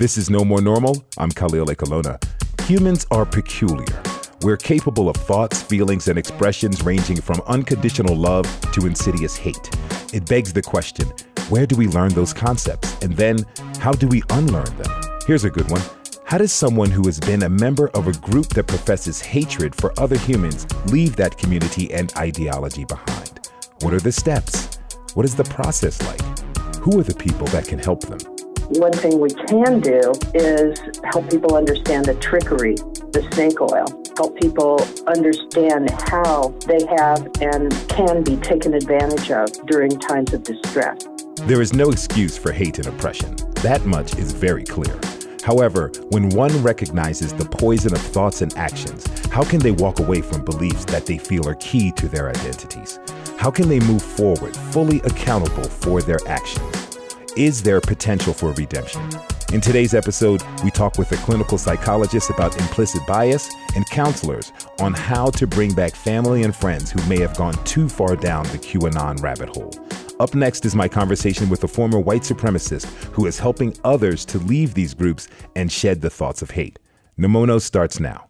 This is No More Normal. I'm Khalil Ekulona. Humans are peculiar. We're capable of thoughts, feelings, and expressions ranging from unconditional love to insidious hate. It begs the question where do we learn those concepts? And then, how do we unlearn them? Here's a good one. How does someone who has been a member of a group that professes hatred for other humans leave that community and ideology behind? What are the steps? What is the process like? Who are the people that can help them? One thing we can do is help people understand the trickery, the snake oil, help people understand how they have and can be taken advantage of during times of distress. There is no excuse for hate and oppression. That much is very clear. However, when one recognizes the poison of thoughts and actions, how can they walk away from beliefs that they feel are key to their identities? How can they move forward fully accountable for their actions? Is there potential for redemption? In today's episode, we talk with a clinical psychologist about implicit bias and counselors on how to bring back family and friends who may have gone too far down the QAnon rabbit hole. Up next is my conversation with a former white supremacist who is helping others to leave these groups and shed the thoughts of hate. Nemono starts now.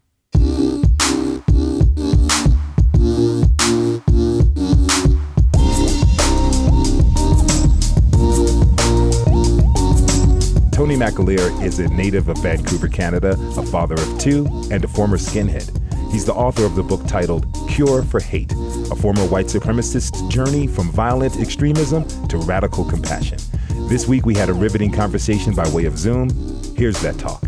Tony McAleer is a native of Vancouver, Canada, a father of two, and a former skinhead. He's the author of the book titled Cure for Hate, a former white supremacist's journey from violent extremism to radical compassion. This week we had a riveting conversation by way of Zoom. Here's that talk.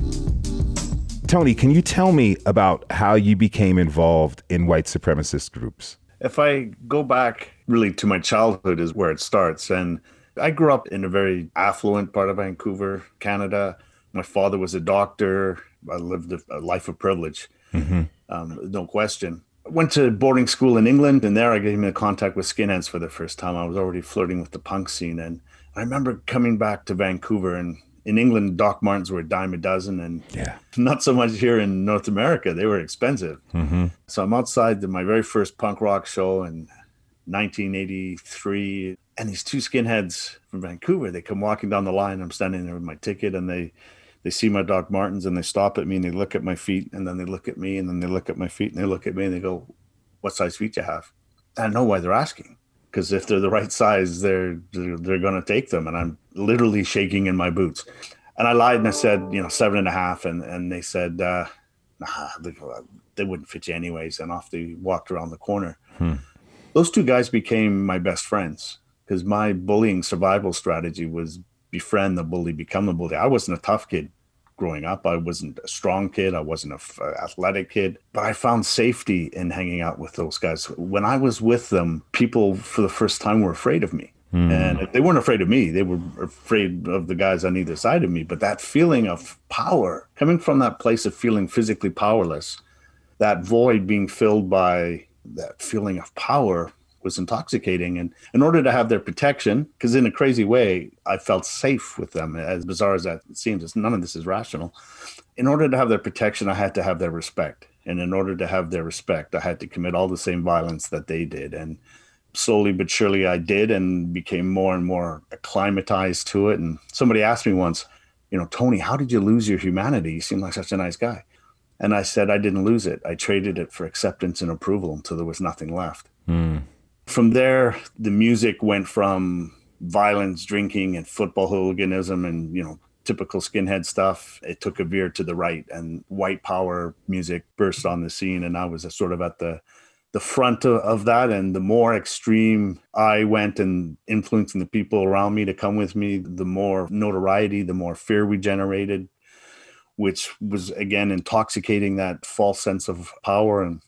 Tony, can you tell me about how you became involved in white supremacist groups? If I go back really to my childhood, is where it starts. And I grew up in a very affluent part of Vancouver, Canada. My father was a doctor. I lived a life of privilege. Mm-hmm um, no question. Went to boarding school in England, and there I came into contact with skinheads for the first time. I was already flirting with the punk scene, and I remember coming back to Vancouver. And in England, Doc Martens were a dime a dozen, and yeah. not so much here in North America. They were expensive. Mm-hmm. So I'm outside the, my very first punk rock show in 1983, and these two skinheads from Vancouver, they come walking down the line. I'm standing there with my ticket, and they they see my Doc Martens and they stop at me and they look at my feet and then they look at me and then they look at my feet and they look at me and they go, "What size feet you have?" I know why they're asking because if they're the right size, they're they're, they're going to take them, and I'm literally shaking in my boots. And I lied and I said, you know, seven and a half, and and they said, uh, nah, they, they wouldn't fit you anyways. And off they walked around the corner. Hmm. Those two guys became my best friends because my bullying survival strategy was befriend the bully, become the bully. I wasn't a tough kid growing up. I wasn't a strong kid. I wasn't a athletic kid, but I found safety in hanging out with those guys. When I was with them, people for the first time were afraid of me. Mm. And they weren't afraid of me, they were afraid of the guys on either side of me. But that feeling of power, coming from that place of feeling physically powerless, that void being filled by that feeling of power was intoxicating. And in order to have their protection, because in a crazy way, I felt safe with them, as bizarre as that seems, none of this is rational. In order to have their protection, I had to have their respect. And in order to have their respect, I had to commit all the same violence that they did. And slowly but surely I did and became more and more acclimatized to it. And somebody asked me once, you know, Tony, how did you lose your humanity? You seem like such a nice guy. And I said, I didn't lose it. I traded it for acceptance and approval until there was nothing left. Mm. From there, the music went from violence, drinking, and football hooliganism, and you know, typical skinhead stuff. It took a veer to the right, and white power music burst on the scene, and I was sort of at the the front of, of, that and the more extreme i went and influencing the people around me to come with me the more notoriety the more fear we generated which was again intoxicating that false sense of power and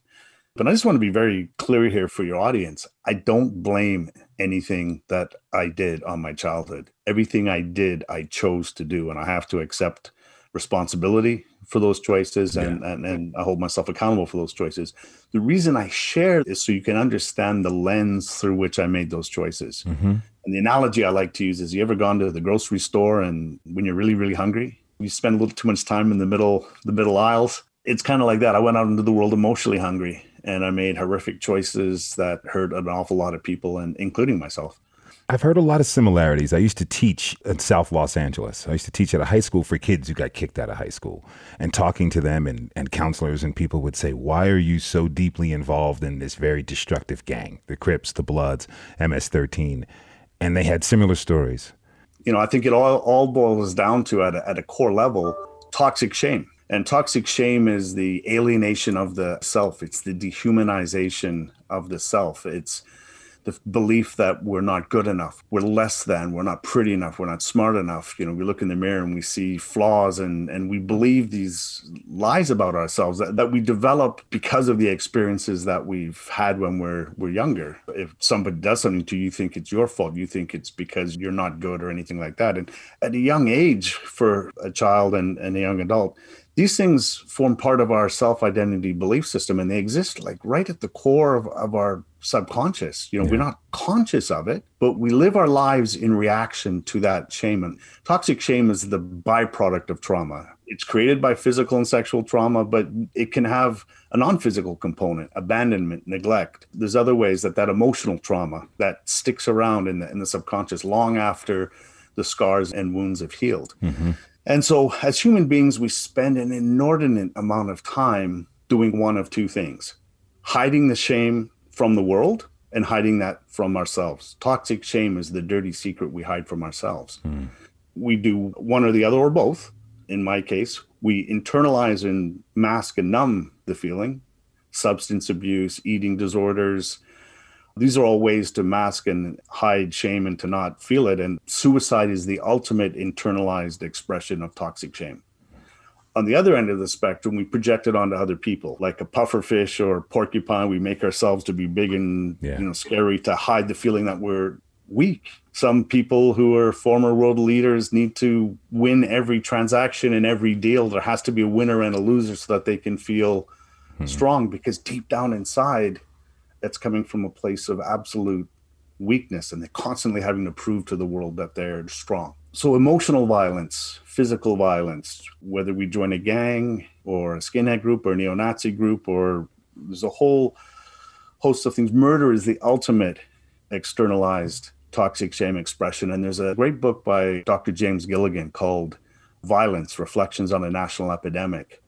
but I just want to be very clear here for your audience. I don't blame anything that I did on my childhood. Everything I did, I chose to do, and I have to accept responsibility for those choices and, yeah. and, and I hold myself accountable for those choices. The reason I share is so you can understand the lens through which I made those choices. Mm-hmm. And the analogy I like to use is you ever gone to the grocery store and when you're really, really hungry, you spend a little too much time in the middle, the middle aisles. It's kind of like that. I went out into the world emotionally hungry and I made horrific choices that hurt an awful lot of people, and including myself. I've heard a lot of similarities. I used to teach in South Los Angeles. I used to teach at a high school for kids who got kicked out of high school. And talking to them and, and counselors and people would say, Why are you so deeply involved in this very destructive gang? The Crips, the Bloods, MS 13. And they had similar stories. You know, I think it all, all boils down to, at a, at a core level, toxic shame. And toxic shame is the alienation of the self, it's the dehumanization of the self. It's the belief that we're not good enough, we're less than, we're not pretty enough, we're not smart enough. You know, we look in the mirror and we see flaws and and we believe these lies about ourselves that, that we develop because of the experiences that we've had when we're we're younger. If somebody does something to you, you think it's your fault. You think it's because you're not good or anything like that. And at a young age for a child and, and a young adult, these things form part of our self-identity belief system and they exist like right at the core of, of our subconscious you know yeah. we're not conscious of it but we live our lives in reaction to that shame and toxic shame is the byproduct of trauma it's created by physical and sexual trauma but it can have a non-physical component abandonment neglect there's other ways that that emotional trauma that sticks around in the, in the subconscious long after the scars and wounds have healed mm-hmm. And so, as human beings, we spend an inordinate amount of time doing one of two things hiding the shame from the world and hiding that from ourselves. Toxic shame is the dirty secret we hide from ourselves. Mm. We do one or the other or both. In my case, we internalize and mask and numb the feeling. Substance abuse, eating disorders, these are all ways to mask and hide shame and to not feel it. And suicide is the ultimate internalized expression of toxic shame. On the other end of the spectrum, we project it onto other people, like a puffer fish or porcupine. We make ourselves to be big and yeah. you know scary to hide the feeling that we're weak. Some people who are former world leaders need to win every transaction and every deal. There has to be a winner and a loser so that they can feel hmm. strong because deep down inside, that's coming from a place of absolute weakness and they're constantly having to prove to the world that they're strong. So, emotional violence, physical violence, whether we join a gang or a skinhead group or a neo Nazi group, or there's a whole host of things. Murder is the ultimate externalized toxic shame expression. And there's a great book by Dr. James Gilligan called Violence Reflections on a National Epidemic.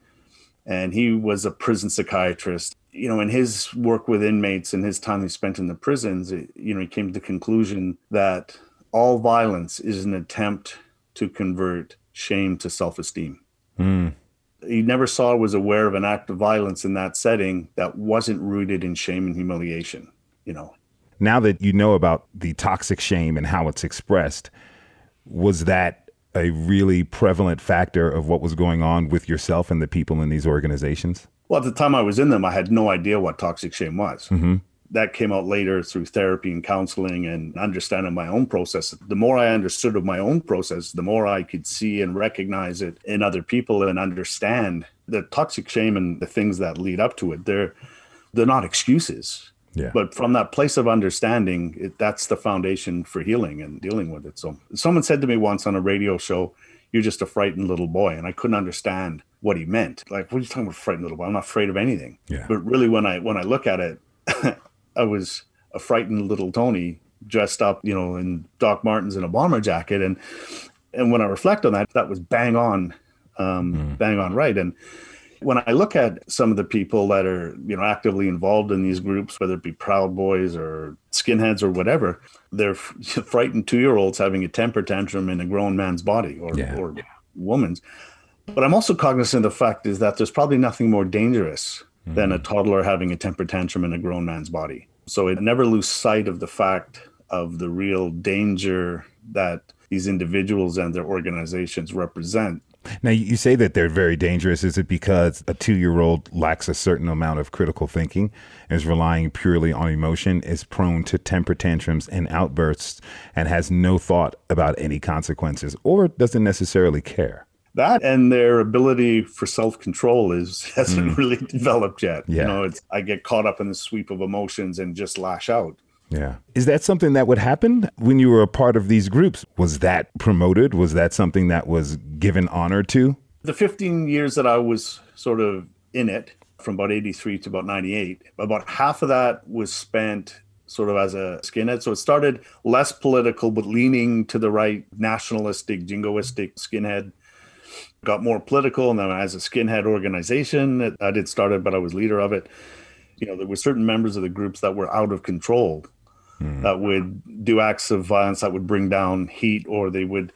And he was a prison psychiatrist you know, in his work with inmates and his time he spent in the prisons, it, you know, he came to the conclusion that all violence is an attempt to convert shame to self esteem. Mm. He never saw or was aware of an act of violence in that setting that wasn't rooted in shame and humiliation, you know. Now that you know about the toxic shame and how it's expressed, was that a really prevalent factor of what was going on with yourself and the people in these organizations? Well, at the time I was in them, I had no idea what toxic shame was. Mm-hmm. That came out later through therapy and counseling and understanding my own process. The more I understood of my own process, the more I could see and recognize it in other people and understand the toxic shame and the things that lead up to it. They're they're not excuses. Yeah. But from that place of understanding, it, that's the foundation for healing and dealing with it. So someone said to me once on a radio show, "You're just a frightened little boy," and I couldn't understand what he meant. Like, what are you talking about, frightened little boy? I'm not afraid of anything. Yeah. But really, when I when I look at it, I was a frightened little Tony dressed up, you know, in Doc Martens and a bomber jacket, and and when I reflect on that, that was bang on, um, mm. bang on right. And when I look at some of the people that are, you know, actively involved in these groups, whether it be Proud Boys or skinheads or whatever, they're frightened two year olds having a temper tantrum in a grown man's body or, yeah. or woman's. But I'm also cognizant of the fact is that there's probably nothing more dangerous mm-hmm. than a toddler having a temper tantrum in a grown man's body. So it never lose sight of the fact of the real danger that these individuals and their organizations represent. Now, you say that they're very dangerous. Is it because a two year old lacks a certain amount of critical thinking, is relying purely on emotion, is prone to temper tantrums and outbursts, and has no thought about any consequences, or doesn't necessarily care? That and their ability for self-control is hasn't mm. really developed yet yeah. you know it's i get caught up in the sweep of emotions and just lash out yeah is that something that would happen when you were a part of these groups was that promoted was that something that was given honor to the 15 years that i was sort of in it from about 83 to about 98 about half of that was spent sort of as a skinhead. So it started less political, but leaning to the right, nationalistic, jingoistic skinhead. Got more political, and then as a skinhead organization, I did start it, but I was leader of it. You know, there were certain members of the groups that were out of control, mm. that would do acts of violence that would bring down heat, or they would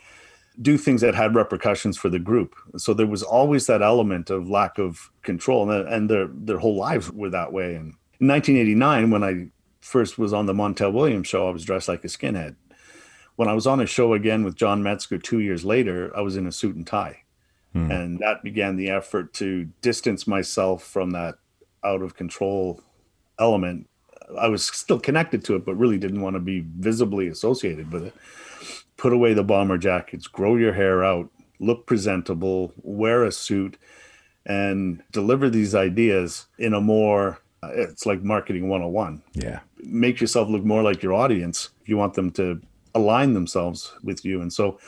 do things that had repercussions for the group. So there was always that element of lack of control, and, and their their whole lives were that way. And in 1989, when I first was on the Montel Williams show, I was dressed like a skinhead. When I was on a show again with John Metzger two years later, I was in a suit and tie. Hmm. And that began the effort to distance myself from that out of control element. I was still connected to it, but really didn't want to be visibly associated with it. Put away the bomber jackets, grow your hair out, look presentable, wear a suit, and deliver these ideas in a more it's like marketing 101 yeah make yourself look more like your audience if you want them to align themselves with you and so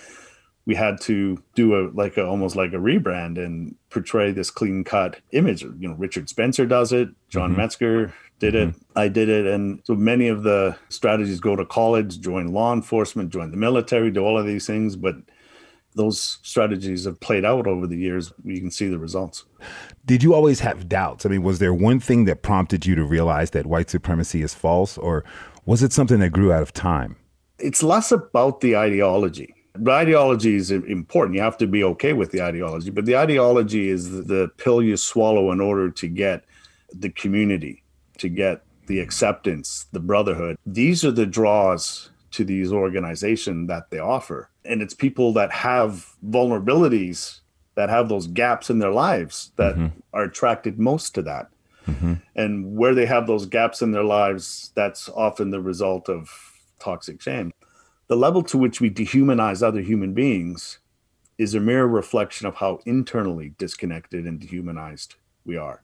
we had to do a like a almost like a rebrand and portray this clean cut image you know richard spencer does it john mm-hmm. metzger did mm-hmm. it i did it and so many of the strategies go to college join law enforcement join the military do all of these things but those strategies have played out over the years. You can see the results. Did you always have doubts? I mean, was there one thing that prompted you to realize that white supremacy is false, or was it something that grew out of time? It's less about the ideology. The ideology is important. You have to be okay with the ideology, but the ideology is the pill you swallow in order to get the community, to get the acceptance, the brotherhood. These are the draws to these organizations that they offer and it's people that have vulnerabilities that have those gaps in their lives that mm-hmm. are attracted most to that mm-hmm. and where they have those gaps in their lives that's often the result of toxic shame the level to which we dehumanize other human beings is a mere reflection of how internally disconnected and dehumanized we are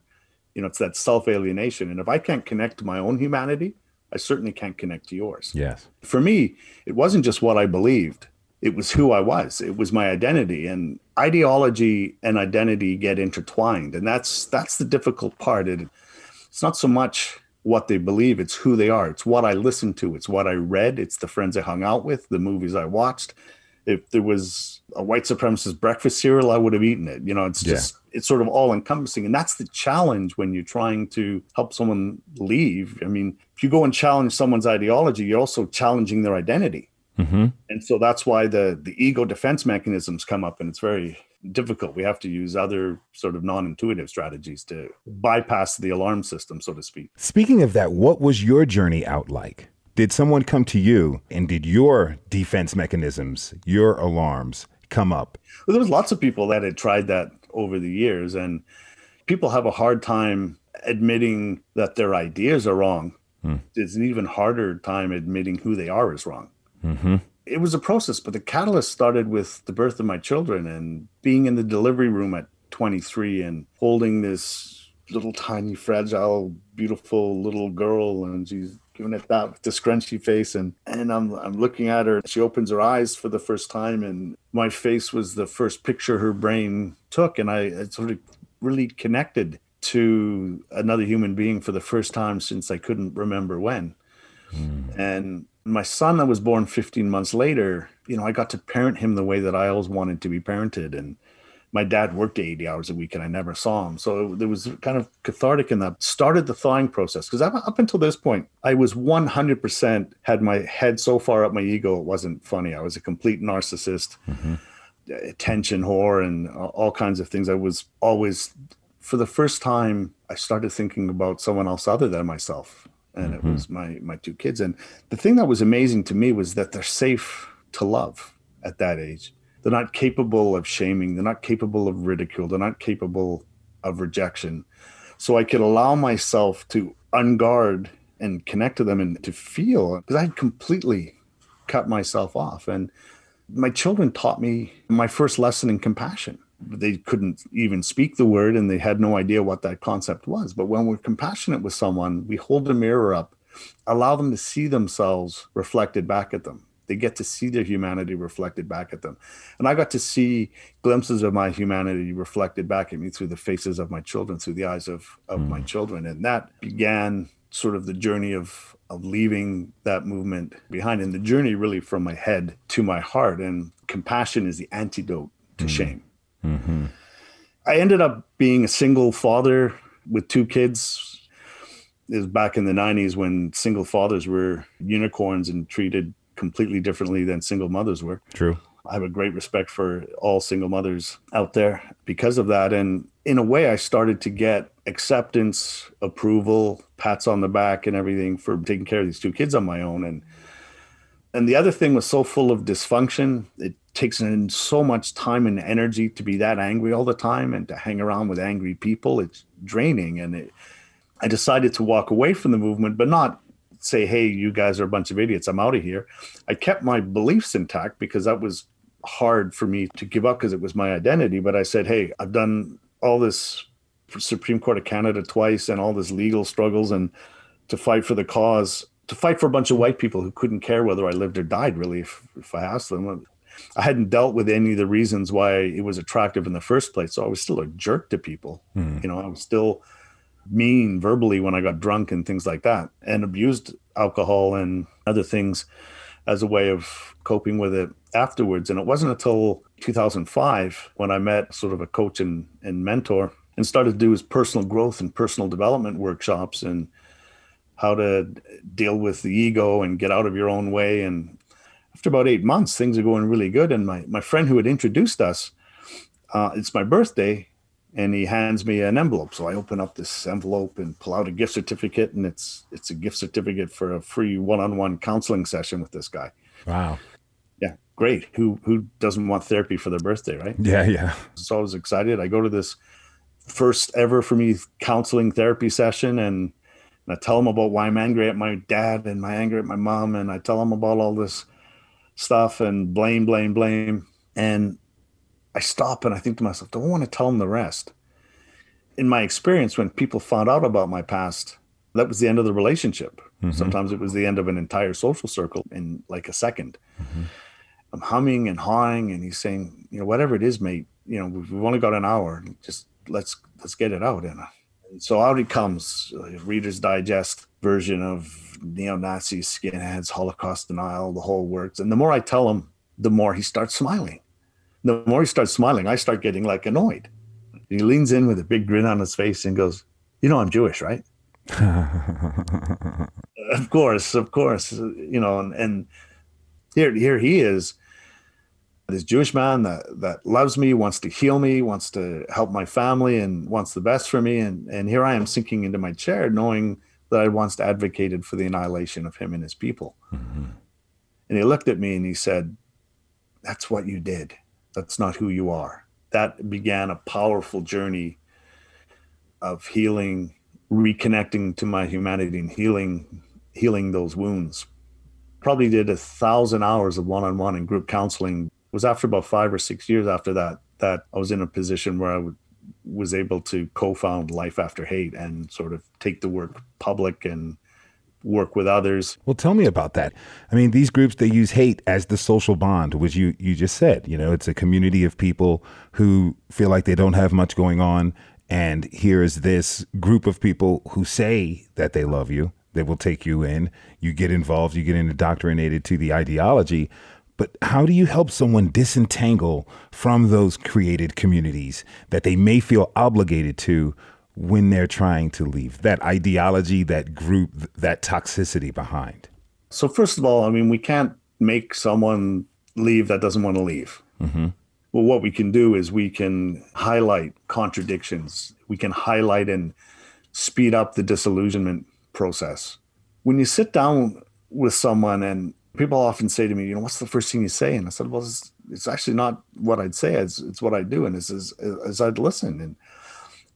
you know it's that self-alienation and if i can't connect to my own humanity i certainly can't connect to yours yes for me it wasn't just what i believed it was who I was. It was my identity and ideology and identity get intertwined. And that's that's the difficult part. It, it's not so much what they believe, it's who they are. It's what I listened to, it's what I read, it's the friends I hung out with, the movies I watched. If there was a white supremacist breakfast cereal, I would have eaten it. You know, it's just yeah. it's sort of all encompassing. And that's the challenge when you're trying to help someone leave. I mean, if you go and challenge someone's ideology, you're also challenging their identity Mm-hmm. And so that's why the the ego defense mechanisms come up, and it's very difficult. We have to use other sort of non-intuitive strategies to bypass the alarm system, so to speak. Speaking of that, what was your journey out like? Did someone come to you and did your defense mechanisms, your alarms come up? Well, there was lots of people that had tried that over the years, and people have a hard time admitting that their ideas are wrong. Hmm. It's an even harder time admitting who they are is wrong. Mm-hmm. It was a process, but the catalyst started with the birth of my children and being in the delivery room at 23 and holding this little tiny, fragile, beautiful little girl, and she's giving it that with the scrunchy face, and and I'm I'm looking at her. She opens her eyes for the first time, and my face was the first picture her brain took, and I, I sort of really connected to another human being for the first time since I couldn't remember when. Mm. And my son that was born 15 months later, you know, I got to parent him the way that I always wanted to be parented. And my dad worked 80 hours a week and I never saw him. So there was kind of cathartic in that. Started the thawing process because up until this point, I was 100% had my head so far up my ego, it wasn't funny. I was a complete narcissist, mm-hmm. attention whore, and all kinds of things. I was always, for the first time, I started thinking about someone else other than myself and mm-hmm. it was my my two kids. And the thing that was amazing to me was that they're safe to love at that age. They're not capable of shaming. They're not capable of ridicule. They're not capable of rejection. So i could allow myself to unguard and connect to them and to feel because i had completely cut myself off. And my children taught me my first lesson in compassion they couldn't even speak the word and they had no idea what that concept was. But when we're compassionate with someone, we hold a mirror up, allow them to see themselves reflected back at them. They get to see their humanity reflected back at them. And I got to see glimpses of my humanity reflected back at me through the faces of my children, through the eyes of, of mm. my children. And that began sort of the journey of of leaving that movement behind and the journey really from my head to my heart and compassion is the antidote to mm-hmm. shame mm-hmm. i ended up being a single father with two kids it was back in the 90s when single fathers were unicorns and treated completely differently than single mothers were true I have a great respect for all single mothers out there because of that. And in a way, I started to get acceptance, approval, pats on the back, and everything for taking care of these two kids on my own. And and the other thing was so full of dysfunction. It takes in so much time and energy to be that angry all the time and to hang around with angry people. It's draining. And it, I decided to walk away from the movement, but not say, hey, you guys are a bunch of idiots. I'm out of here. I kept my beliefs intact because that was hard for me to give up because it was my identity. But I said, hey, I've done all this Supreme Court of Canada twice and all this legal struggles and to fight for the cause, to fight for a bunch of white people who couldn't care whether I lived or died, really, if, if I asked them. I hadn't dealt with any of the reasons why it was attractive in the first place. So I was still a jerk to people. Mm. You know, I was still mean verbally when I got drunk and things like that and abused alcohol and other things as a way of coping with it afterwards. And it wasn't until 2005 when I met sort of a coach and, and mentor and started to do his personal growth and personal development workshops and how to deal with the ego and get out of your own way. And after about eight months, things are going really good. And my, my friend who had introduced us, uh, it's my birthday, and he hands me an envelope. So I open up this envelope and pull out a gift certificate, and it's it's a gift certificate for a free one-on-one counseling session with this guy. Wow. Yeah, great. Who who doesn't want therapy for their birthday, right? Yeah, yeah. So I was excited. I go to this first ever for me counseling therapy session and, and I tell them about why I'm angry at my dad and my anger at my mom and I tell them about all this stuff and blame, blame, blame. And I stop and I think to myself, do I want to tell them the rest? In my experience, when people found out about my past, that was the end of the relationship. Mm-hmm. Sometimes it was the end of an entire social circle in like a 2nd i mm-hmm. I'm humming and hawing, and he's saying, you know, whatever it is, mate, you know, we've only got an hour. Just let's let's get it out. And, and so out it comes, Reader's Digest version of neo Nazis, skinheads, Holocaust denial, the whole works. And the more I tell him, the more he starts smiling the more he starts smiling, I start getting like annoyed. He leans in with a big grin on his face and goes, You know, I'm Jewish, right? of course, of course. You know, and, and here, here he is, this Jewish man that, that loves me, wants to heal me, wants to help my family, and wants the best for me. And, and here I am sinking into my chair, knowing that I once advocated for the annihilation of him and his people. Mm-hmm. And he looked at me and he said, That's what you did. That's not who you are. That began a powerful journey of healing, reconnecting to my humanity and healing healing those wounds. Probably did a thousand hours of one-on-one and group counseling. Was after about five or six years after that that I was in a position where I would, was able to co-found Life After Hate and sort of take the work public and work with others. Well, tell me about that. I mean, these groups they use hate as the social bond, which you you just said. You know, it's a community of people who feel like they don't have much going on, and here is this group of people who say that they love you. They will take you in. You get involved. You get indoctrinated to the ideology. But how do you help someone disentangle from those created communities that they may feel obligated to when they're trying to leave that ideology, that group, that toxicity behind? So, first of all, I mean, we can't make someone leave that doesn't want to leave. Mm-hmm. Well, what we can do is we can highlight contradictions, we can highlight and speed up the disillusionment process. When you sit down with someone, and people often say to me, you know, what's the first thing you say? And I said, well, it's, it's actually not what I'd say, it's, it's what I do. And it's as, as I'd listen. And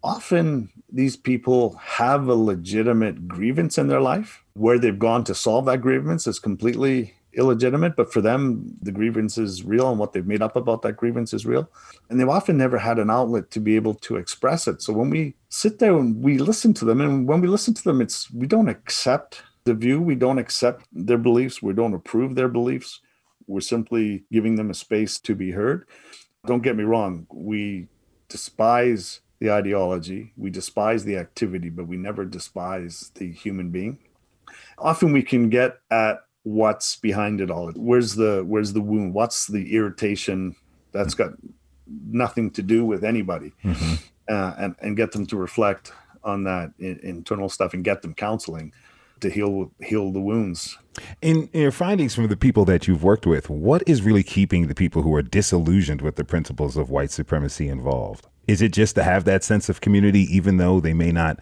often these people have a legitimate grievance in their life. Where they've gone to solve that grievance is completely illegitimate, but for them, the grievance is real and what they've made up about that grievance is real. And they've often never had an outlet to be able to express it. So when we sit there and we listen to them, and when we listen to them, it's we don't accept the view, we don't accept their beliefs, we don't approve their beliefs. We're simply giving them a space to be heard. Don't get me wrong, we despise the ideology, we despise the activity, but we never despise the human being. Often we can get at what's behind it all. Where's the where's the wound? What's the irritation that's got nothing to do with anybody? Mm-hmm. Uh, and and get them to reflect on that in, internal stuff and get them counseling to heal heal the wounds. In, in, your findings from the people that you've worked with, what is really keeping the people who are disillusioned with the principles of white supremacy involved? Is it just to have that sense of community, even though they may not?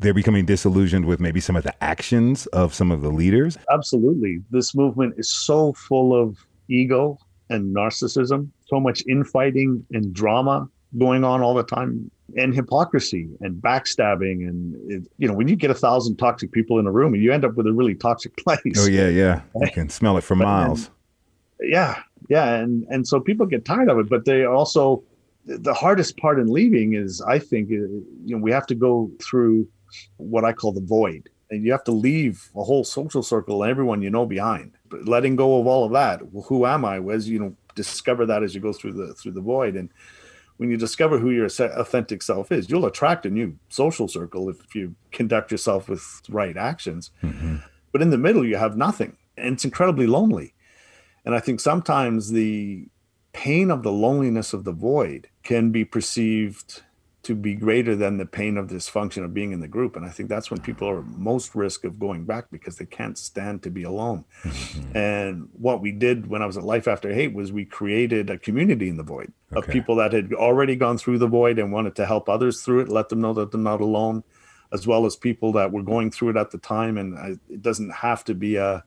They're becoming disillusioned with maybe some of the actions of some of the leaders. Absolutely, this movement is so full of ego and narcissism, so much infighting and drama going on all the time and hypocrisy and backstabbing and it, you know when you get a thousand toxic people in a room you end up with a really toxic place. Oh yeah yeah. You can smell it for but, miles. And, yeah yeah and and so people get tired of it but they also the hardest part in leaving is i think you know we have to go through what i call the void and you have to leave a whole social circle and everyone you know behind. But letting go of all of that well, who am i? As you know discover that as you go through the through the void and when you discover who your authentic self is, you'll attract a new social circle if you conduct yourself with right actions. Mm-hmm. But in the middle, you have nothing, and it's incredibly lonely. And I think sometimes the pain of the loneliness of the void can be perceived to be greater than the pain of dysfunction of being in the group. And I think that's when people are most risk of going back because they can't stand to be alone. Mm-hmm. And what we did when I was at Life After Hate was we created a community in the void okay. of people that had already gone through the void and wanted to help others through it, let them know that they're not alone, as well as people that were going through it at the time. And I, it doesn't have to be a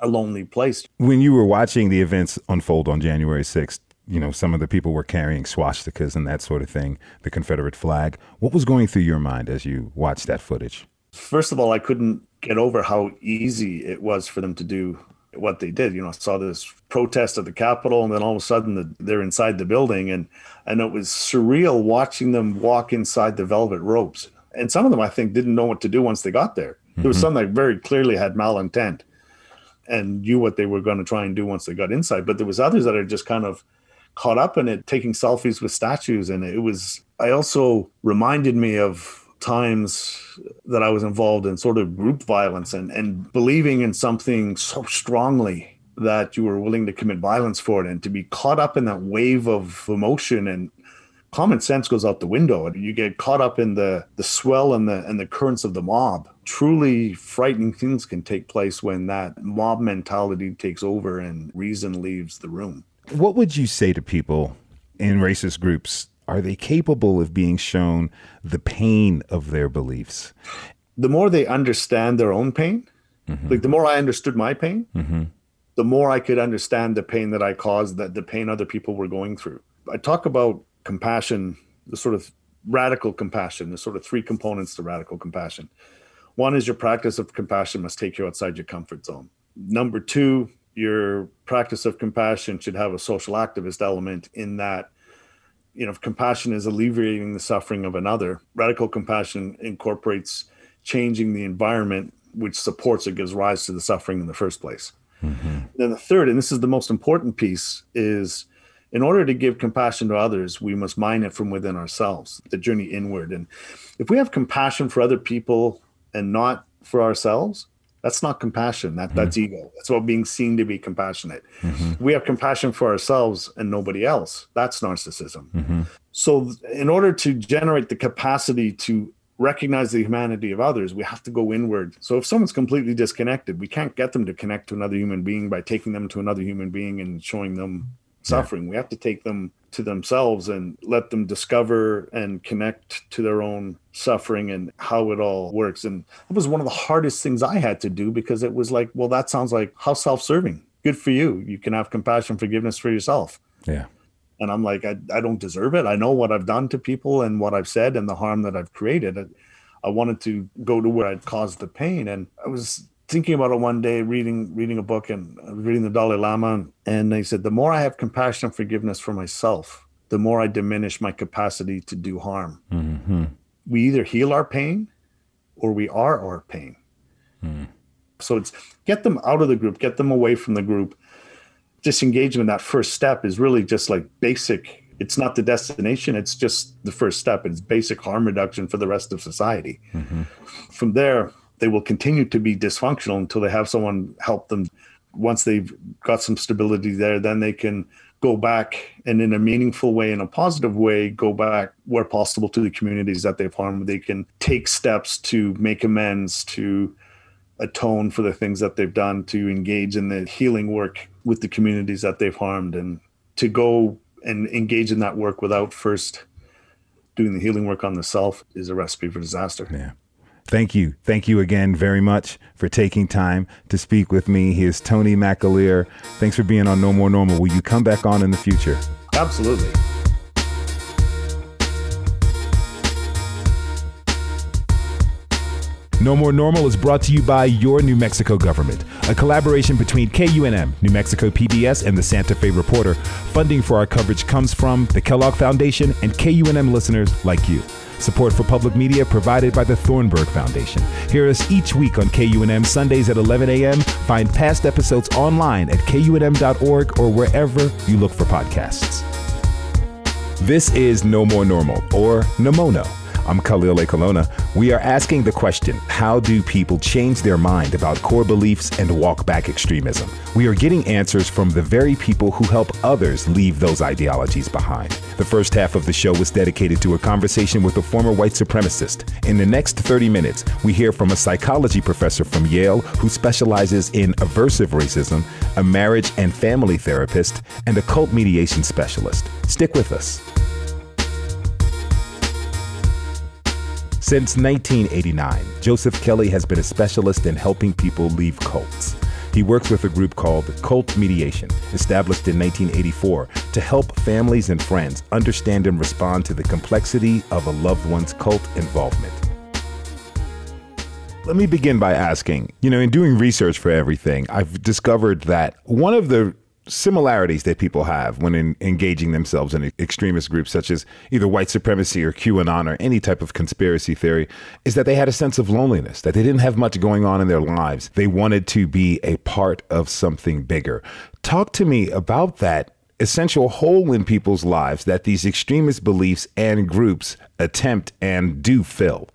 a lonely place. When you were watching the events unfold on January 6th, you know, some of the people were carrying swastikas and that sort of thing, the Confederate flag. What was going through your mind as you watched that footage? First of all, I couldn't get over how easy it was for them to do what they did. You know, I saw this protest at the Capitol, and then all of a sudden the, they're inside the building, and and it was surreal watching them walk inside the velvet ropes. And some of them, I think, didn't know what to do once they got there. There was mm-hmm. some that very clearly had malintent and knew what they were going to try and do once they got inside. But there was others that are just kind of caught up in it, taking selfies with statues. And it was, I also reminded me of times that I was involved in sort of group violence and, and believing in something so strongly that you were willing to commit violence for it and to be caught up in that wave of emotion. And common sense goes out the window. And you get caught up in the the swell and the and the currents of the mob. Truly frightening things can take place when that mob mentality takes over and reason leaves the room what would you say to people in racist groups? Are they capable of being shown the pain of their beliefs? The more they understand their own pain, mm-hmm. like the more I understood my pain, mm-hmm. the more I could understand the pain that I caused, that the pain other people were going through. I talk about compassion, the sort of radical compassion, the sort of three components to radical compassion. One is your practice of compassion must take you outside your comfort zone. Number two your practice of compassion should have a social activist element in that you know if compassion is alleviating the suffering of another radical compassion incorporates changing the environment which supports or gives rise to the suffering in the first place mm-hmm. then the third and this is the most important piece is in order to give compassion to others we must mine it from within ourselves the journey inward and if we have compassion for other people and not for ourselves that's not compassion. That mm-hmm. that's ego. That's about being seen to be compassionate. Mm-hmm. We have compassion for ourselves and nobody else. That's narcissism. Mm-hmm. So, in order to generate the capacity to recognize the humanity of others, we have to go inward. So, if someone's completely disconnected, we can't get them to connect to another human being by taking them to another human being and showing them suffering. Yeah. We have to take them to themselves and let them discover and connect to their own suffering and how it all works. And it was one of the hardest things I had to do because it was like, well, that sounds like how self serving. Good for you. You can have compassion, forgiveness for yourself. Yeah. And I'm like, I, I don't deserve it. I know what I've done to people and what I've said and the harm that I've created. I, I wanted to go to where I'd caused the pain. And I was thinking about it one day, reading reading a book and reading the Dalai Lama, and they said the more I have compassion and forgiveness for myself, the more I diminish my capacity to do harm. Mm-hmm. We either heal our pain, or we are our pain. Mm. So it's get them out of the group, get them away from the group. Disengagement, that first step, is really just like basic it's not the destination it's just the first step it's basic harm reduction for the rest of society mm-hmm. from there they will continue to be dysfunctional until they have someone help them once they've got some stability there then they can go back and in a meaningful way in a positive way go back where possible to the communities that they've harmed they can take steps to make amends to atone for the things that they've done to engage in the healing work with the communities that they've harmed and to go and engage in that work without first doing the healing work on the self is a recipe for disaster. Yeah. Thank you. Thank you again very much for taking time to speak with me. Here's Tony McAleer. Thanks for being on No More Normal. Will you come back on in the future? Absolutely. No More Normal is brought to you by your New Mexico government, a collaboration between KUNM, New Mexico PBS, and the Santa Fe Reporter. Funding for our coverage comes from the Kellogg Foundation and KUNM listeners like you. Support for public media provided by the Thornburg Foundation. Hear us each week on KUNM Sundays at 11 a.m. Find past episodes online at kunm.org or wherever you look for podcasts. This is No More Normal, or Nomono I'm Khalil Ekulona. We are asking the question how do people change their mind about core beliefs and walk back extremism? We are getting answers from the very people who help others leave those ideologies behind. The first half of the show was dedicated to a conversation with a former white supremacist. In the next 30 minutes, we hear from a psychology professor from Yale who specializes in aversive racism, a marriage and family therapist, and a cult mediation specialist. Stick with us. Since 1989, Joseph Kelly has been a specialist in helping people leave cults. He works with a group called Cult Mediation, established in 1984, to help families and friends understand and respond to the complexity of a loved one's cult involvement. Let me begin by asking you know, in doing research for everything, I've discovered that one of the similarities that people have when in, engaging themselves in extremist groups such as either white supremacy or QAnon or any type of conspiracy theory is that they had a sense of loneliness, that they didn't have much going on in their lives. They wanted to be a part of something bigger. Talk to me about that essential hole in people's lives that these extremist beliefs and groups attempt and do fill.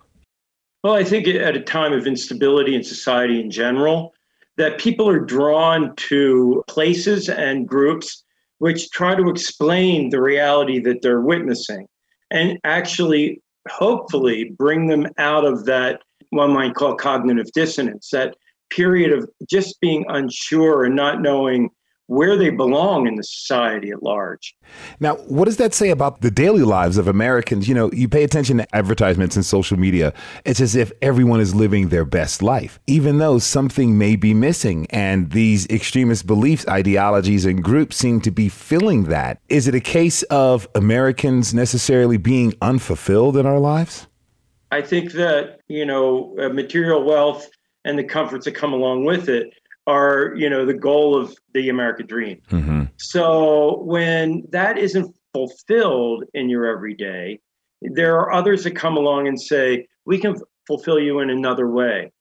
Well, I think at a time of instability in society in general, that people are drawn to places and groups which try to explain the reality that they're witnessing and actually, hopefully, bring them out of that, one might call cognitive dissonance, that period of just being unsure and not knowing where they belong in the society at large. Now, what does that say about the daily lives of Americans? You know, you pay attention to advertisements and social media, it's as if everyone is living their best life, even though something may be missing. And these extremist beliefs, ideologies, and groups seem to be filling that. Is it a case of Americans necessarily being unfulfilled in our lives? I think that, you know, uh, material wealth and the comforts that come along with it are you know the goal of the American dream. Mm-hmm. So when that isn't fulfilled in your everyday, there are others that come along and say we can fulfill you in another way,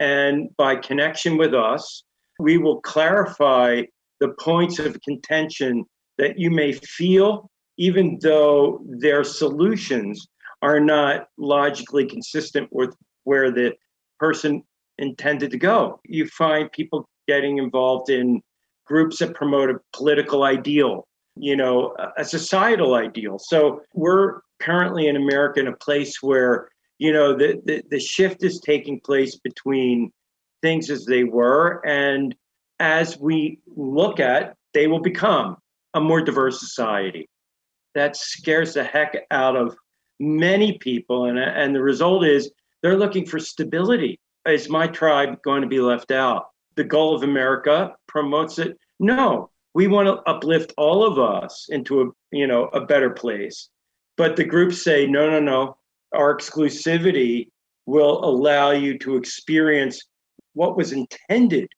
and by connection with us, we will clarify the points of contention that you may feel, even though their solutions are not logically consistent with where the person intended to go. You find people getting involved in groups that promote a political ideal, you know, a societal ideal. So we're currently in America in a place where, you know, the, the, the shift is taking place between things as they were and as we look at, they will become a more diverse society. That scares the heck out of many people. And, and the result is they're looking for stability is my tribe going to be left out? The goal of America promotes it. No, we want to uplift all of us into a you know a better place. But the groups say no, no, no. Our exclusivity will allow you to experience what was intended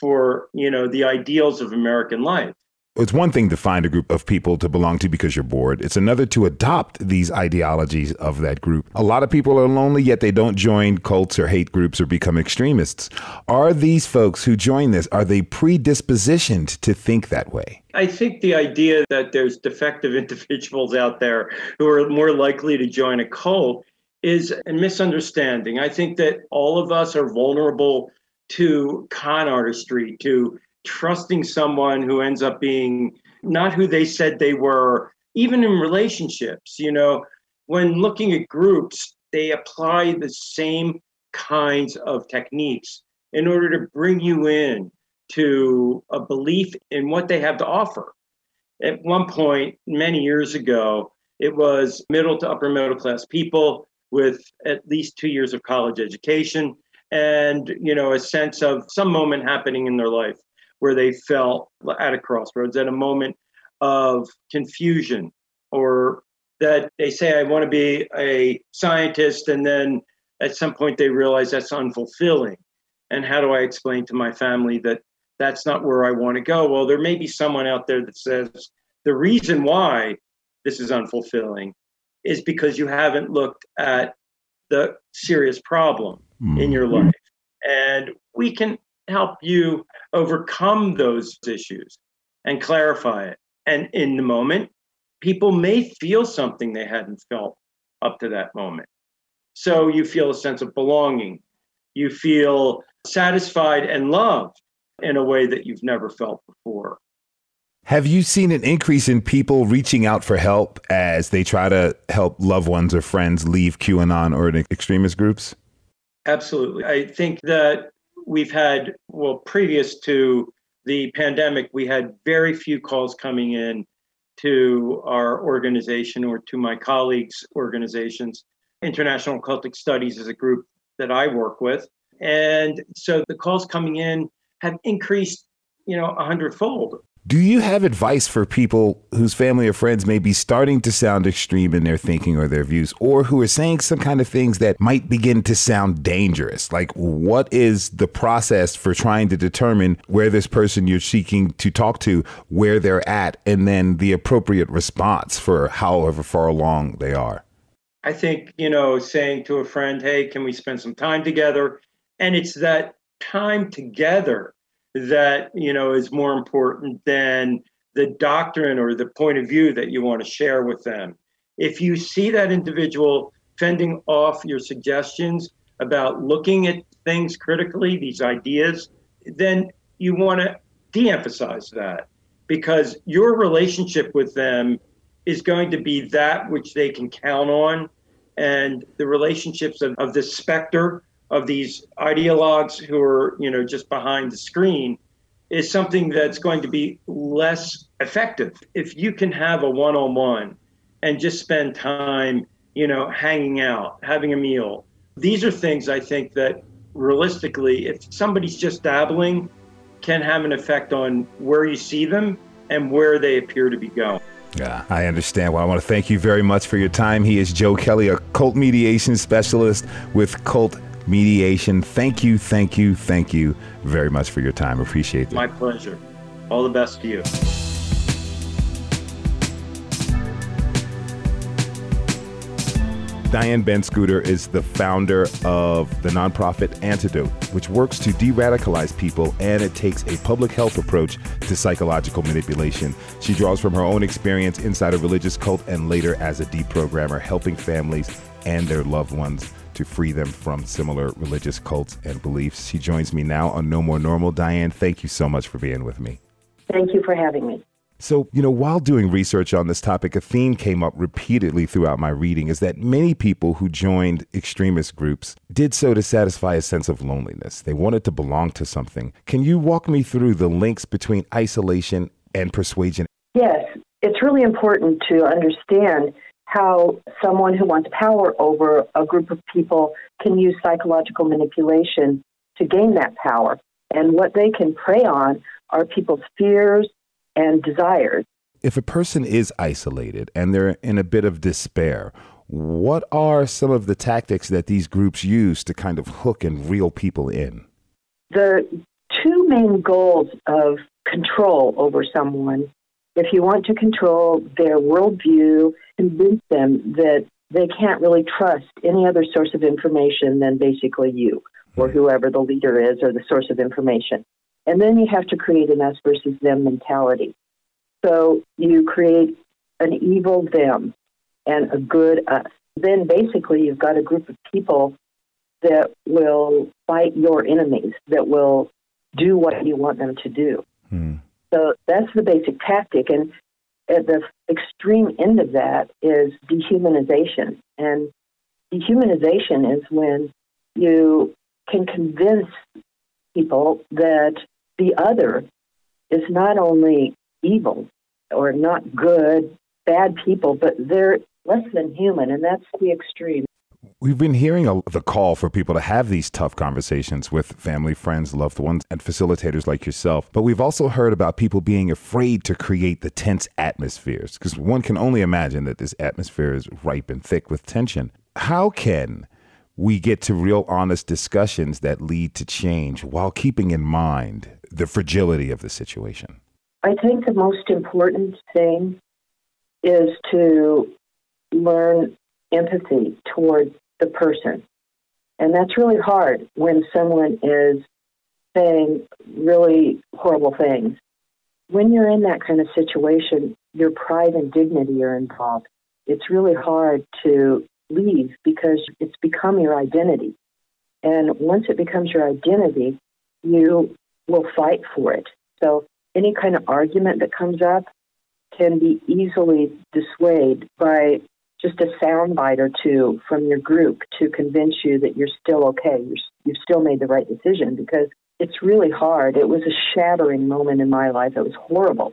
for you know the ideals of American life. It's one thing to find a group of people to belong to because you're bored. It's another to adopt these ideologies of that group. A lot of people are lonely, yet they don't join cults or hate groups or become extremists. Are these folks who join this, are they predispositioned to think that way? I think the idea that there's defective individuals out there who are more likely to join a cult is a misunderstanding. I think that all of us are vulnerable to con artistry, to trusting someone who ends up being not who they said they were, even in relationships. You know, when looking at groups, they apply the same kinds of techniques in order to bring you in to a belief in what they have to offer. At one point, many years ago, it was middle to upper middle class people with at least two years of college education and you know a sense of some moment happening in their life where they felt at a crossroads at a moment of confusion or that they say i want to be a scientist and then at some point they realize that's unfulfilling and how do i explain to my family that that's not where i want to go well there may be someone out there that says the reason why this is unfulfilling is because you haven't looked at the serious problem mm. in your life. And we can help you overcome those issues and clarify it. And in the moment, people may feel something they hadn't felt up to that moment. So you feel a sense of belonging. You feel satisfied and loved in a way that you've never felt before. Have you seen an increase in people reaching out for help as they try to help loved ones or friends leave QAnon or extremist groups? Absolutely. I think that we've had, well, previous to the pandemic, we had very few calls coming in to our organization or to my colleagues' organizations. International Cultic Studies is a group that I work with. And so the calls coming in have increased, you know, a hundredfold do you have advice for people whose family or friends may be starting to sound extreme in their thinking or their views, or who are saying some kind of things that might begin to sound dangerous? Like, what is the process for trying to determine where this person you're seeking to talk to, where they're at, and then the appropriate response for however far along they are? I think, you know, saying to a friend, hey, can we spend some time together? And it's that time together that you know is more important than the doctrine or the point of view that you want to share with them. If you see that individual fending off your suggestions about looking at things critically, these ideas, then you want to de emphasize that because your relationship with them is going to be that which they can count on. And the relationships of, of this specter of these ideologues who are, you know, just behind the screen is something that's going to be less effective. If you can have a one-on-one and just spend time, you know, hanging out, having a meal. These are things I think that realistically, if somebody's just dabbling, can have an effect on where you see them and where they appear to be going. Yeah, I understand. Well, I want to thank you very much for your time. He is Joe Kelly, a cult mediation specialist with Cult mediation. Thank you, thank you, thank you very much for your time. Appreciate it. My pleasure. All the best to you. Diane Benscoter is the founder of the nonprofit Antidote, which works to de radicalize people and it takes a public health approach to psychological manipulation. She draws from her own experience inside a religious cult and later as a deprogrammer, helping families and their loved ones to free them from similar religious cults and beliefs. She joins me now on No More Normal. Diane, thank you so much for being with me. Thank you for having me. So, you know, while doing research on this topic, a theme came up repeatedly throughout my reading is that many people who joined extremist groups did so to satisfy a sense of loneliness. They wanted to belong to something. Can you walk me through the links between isolation and persuasion? Yes, it's really important to understand how someone who wants power over a group of people can use psychological manipulation to gain that power. And what they can prey on are people's fears and desires. If a person is isolated and they're in a bit of despair, what are some of the tactics that these groups use to kind of hook and reel people in? The two main goals of control over someone if you want to control their worldview, convince them that they can't really trust any other source of information than basically you or whoever the leader is or the source of information. And then you have to create an us versus them mentality. So you create an evil them and a good us. Then basically you've got a group of people that will fight your enemies, that will do what you want them to do. Hmm. So that's the basic tactic. And at the extreme end of that is dehumanization. And dehumanization is when you can convince people that the other is not only evil or not good, bad people, but they're less than human. And that's the extreme. We've been hearing a, the call for people to have these tough conversations with family, friends, loved ones, and facilitators like yourself. But we've also heard about people being afraid to create the tense atmospheres because one can only imagine that this atmosphere is ripe and thick with tension. How can we get to real honest discussions that lead to change while keeping in mind the fragility of the situation? I think the most important thing is to learn empathy toward the person. And that's really hard when someone is saying really horrible things. When you're in that kind of situation, your pride and dignity are involved. It's really hard to leave because it's become your identity. And once it becomes your identity, you will fight for it. So any kind of argument that comes up can be easily dissuaded by just a soundbite or two from your group to convince you that you're still okay. You're, you've still made the right decision because it's really hard. It was a shattering moment in my life. It was horrible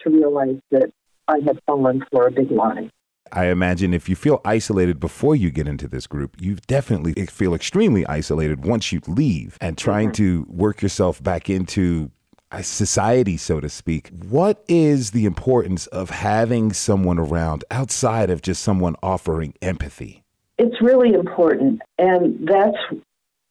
to realize that I had fallen for a big lie. I imagine if you feel isolated before you get into this group, you definitely feel extremely isolated once you leave and trying mm-hmm. to work yourself back into society, so to speak. What is the importance of having someone around outside of just someone offering empathy? It's really important. And that's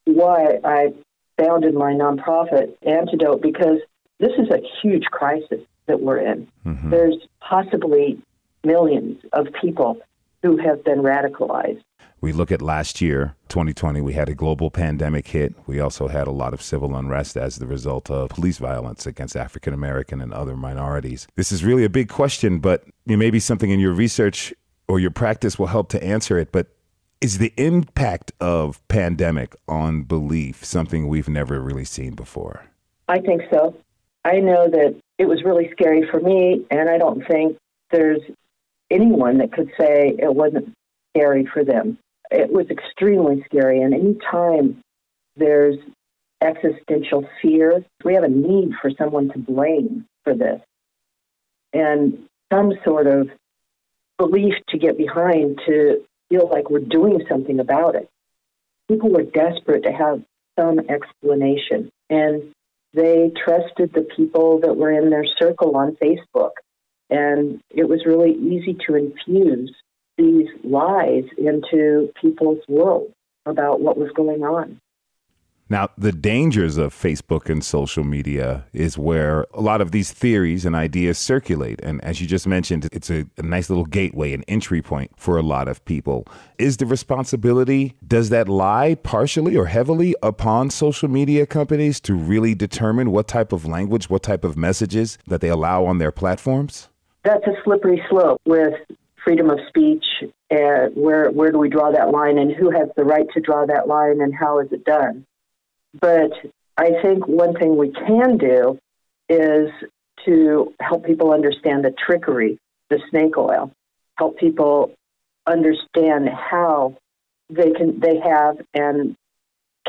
why I founded my nonprofit, Antidote, because this is a huge crisis that we're in. Mm-hmm. There's possibly millions of people who have been radicalized. We look at last year, 2020, we had a global pandemic hit. We also had a lot of civil unrest as the result of police violence against African American and other minorities. This is really a big question, but maybe something in your research or your practice will help to answer it. But is the impact of pandemic on belief something we've never really seen before? I think so. I know that it was really scary for me, and I don't think there's anyone that could say it wasn't scary for them. It was extremely scary, and anytime there's existential fear, we have a need for someone to blame for this, and some sort of belief to get behind to feel like we're doing something about it. People were desperate to have some explanation, and they trusted the people that were in their circle on Facebook. And it was really easy to infuse these lies into people's world about what was going on. Now, the dangers of Facebook and social media is where a lot of these theories and ideas circulate. And as you just mentioned, it's a, a, nice little gateway, an entry point for a lot of people. Is the responsibility, does that lie partially or heavily upon social media companies to really determine what type of language, what type of messages that they allow on their platforms? that's a slippery slope with freedom of speech and where where do we draw that line and who has the right to draw that line and how is it done? But i think one thing we can do is to help people understand the trickery the snake oil help people understand how they can they have and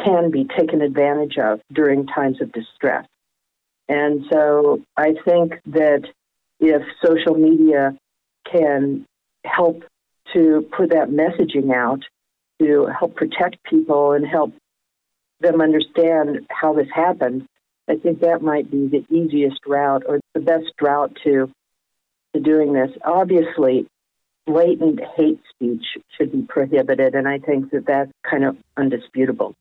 can be taken advantage of during times of distress. And so i think that if social media can help to put that messaging out to help protect people and help them understand how this happened, I think that might be the easiest route or the best route to to doing this. Obviously, blatant hate speech should be prohibited, and I think that that's kind of undisputable.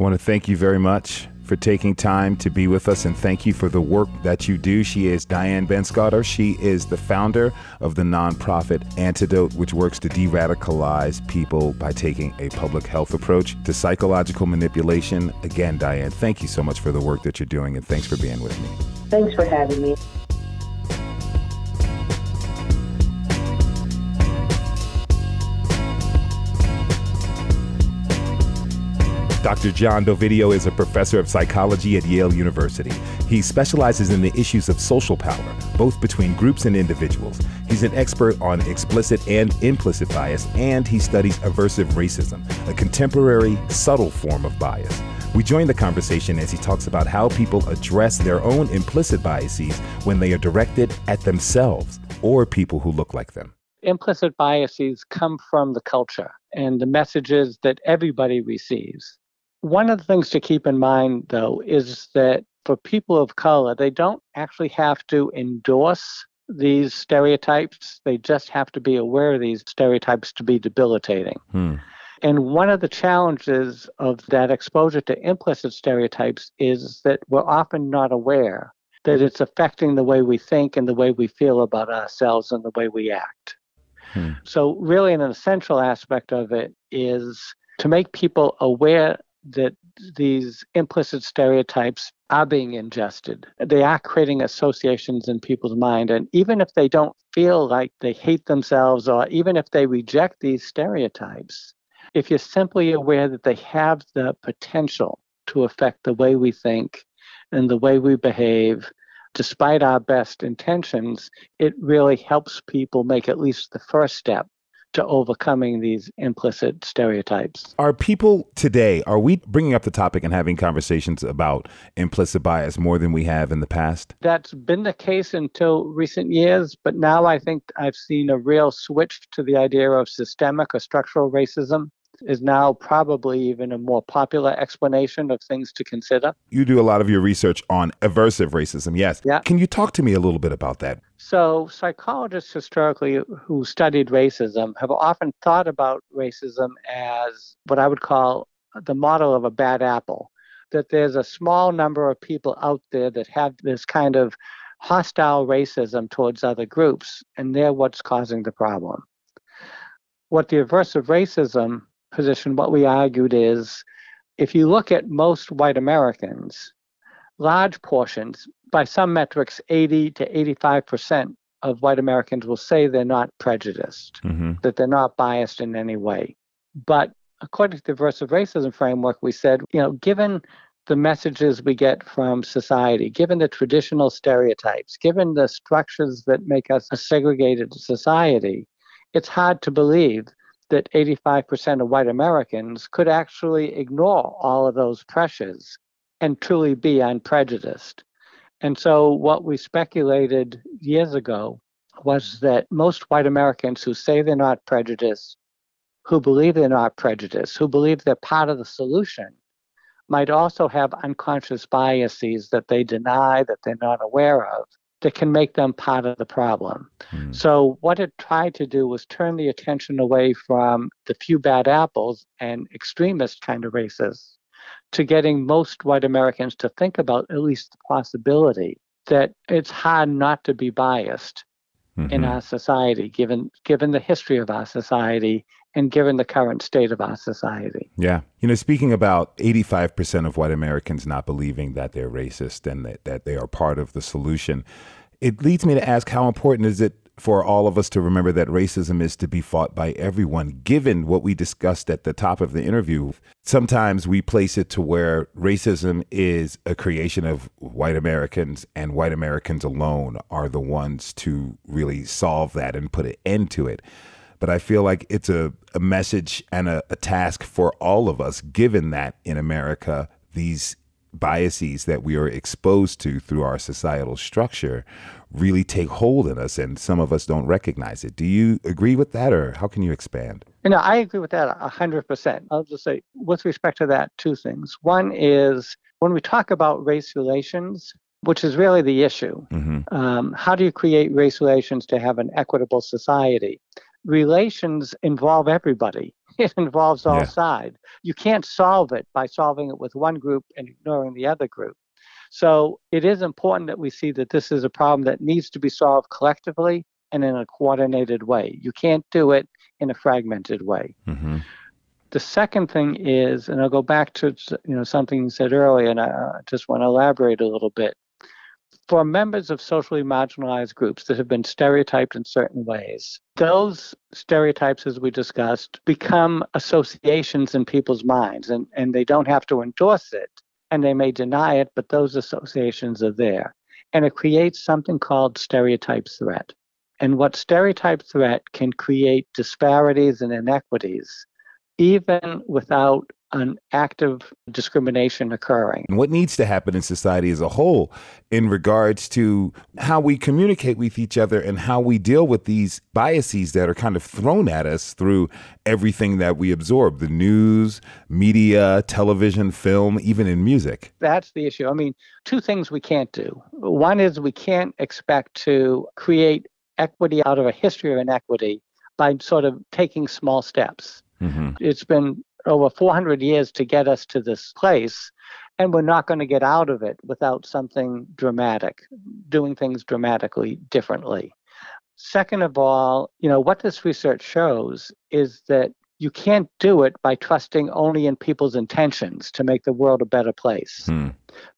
I want to thank you very much for taking time to be with us and thank you for the work that you do. She is Diane Benscoter. She is the founder of the nonprofit Antidote, which works to de radicalize people by taking a public health approach to psychological manipulation. Again, Diane, thank you so much for the work that you're doing and thanks for being with me. Thanks for having me. Dr. John Dovidio is a professor of psychology at Yale University. He specializes in the issues of social power, both between groups and individuals. He's an expert on explicit and implicit bias, and he studies aversive racism, a contemporary, subtle form of bias. We join the conversation as he talks about how people address their own implicit biases when they are directed at themselves or people who look like them. Implicit biases come from the culture and the messages that everybody receives. One of the things to keep in mind, though, is that for people of color, they don't actually have to endorse these stereotypes. They just have to be aware of these stereotypes to be debilitating. Hmm. And one of the challenges of that exposure to implicit stereotypes is that we're often not aware that it's affecting the way we think and the way we feel about ourselves and the way we act. Hmm. So, really, an essential aspect of it is to make people aware that these implicit stereotypes are being ingested. They are creating associations in people's mind. And even if they don't feel like they hate themselves, or even if they reject these stereotypes, if you're simply aware that they have the potential to affect the way we think and the way we behave, despite our best intentions, it really helps people make at least the first step to overcoming these implicit stereotypes. Are people today, are we bringing up the topic and having conversations about implicit bias more than we have in the past? That's been the case until recent years, but now I think I've seen a real switch to the idea of systemic or structural racism is now probably even a more popular explanation of things to consider. You do a lot of your research on aversive racism, yes. Yeah. Can you talk to me a little bit about that? So, psychologists historically who studied racism have often thought about racism as what I would call the model of a bad apple. That there's a small number of people out there that have this kind of hostile racism towards other groups, and they're what's causing the problem. What the aversive racism position, what we argued is if you look at most white Americans, large portions, by some metrics, 80 to 85% of white Americans will say they're not prejudiced, mm-hmm. that they're not biased in any way. But according to the aversive racism framework, we said, you know, given the messages we get from society, given the traditional stereotypes, given the structures that make us a segregated society, it's hard to believe that 85% of white Americans could actually ignore all of those pressures and truly be unprejudiced. And so, what we speculated years ago was that most white Americans who say they're not prejudiced, who believe they're not prejudiced, who believe they're part of the solution, might also have unconscious biases that they deny, that they're not aware of, that can make them part of the problem. Mm. So, what it tried to do was turn the attention away from the few bad apples and extremist kind of races to getting most white Americans to think about at least the possibility that it's hard not to be biased mm-hmm. in our society, given given the history of our society and given the current state of our society. Yeah. You know, speaking about 85% of white Americans not believing that they're racist and that, that they are part of the solution, it leads me to ask how important is it for all of us to remember that racism is to be fought by everyone, given what we discussed at the top of the interview. Sometimes we place it to where racism is a creation of white Americans, and white Americans alone are the ones to really solve that and put an end to it. But I feel like it's a, a message and a, a task for all of us, given that in America, these biases that we are exposed to through our societal structure really take hold in us and some of us don't recognize it. Do you agree with that or how can you expand? You know, I agree with that 100%. I'll just say, with respect to that, two things. One is when we talk about race relations, which is really the issue, mm-hmm. um, how do you create race relations to have an equitable society? Relations involve everybody. it involves all yeah. sides. You can't solve it by solving it with one group and ignoring the other group. So it is important that we see that this is a problem that needs to be solved collectively and in a coordinated way. You can't do it in a fragmented way. Mm-hmm. The second thing is, and I'll go back to you know something you said earlier, and I just want to elaborate a little bit. For members of socially marginalized groups that have been stereotyped in certain ways, those stereotypes, as we discussed, become associations in people's minds, and, and they don't have to endorse it, and they may deny it, but those associations are there. And it creates something called stereotype threat. And what stereotype threat can create disparities and inequities, even without an active discrimination occurring. What needs to happen in society as a whole in regards to how we communicate with each other and how we deal with these biases that are kind of thrown at us through everything that we absorb the news, media, television, film, even in music? That's the issue. I mean, two things we can't do. One is we can't expect to create equity out of a history of inequity by sort of taking small steps. Mm-hmm. It's been over 400 years to get us to this place, and we're not going to get out of it without something dramatic, doing things dramatically differently. Second of all, you know, what this research shows is that you can't do it by trusting only in people's intentions to make the world a better place. Hmm.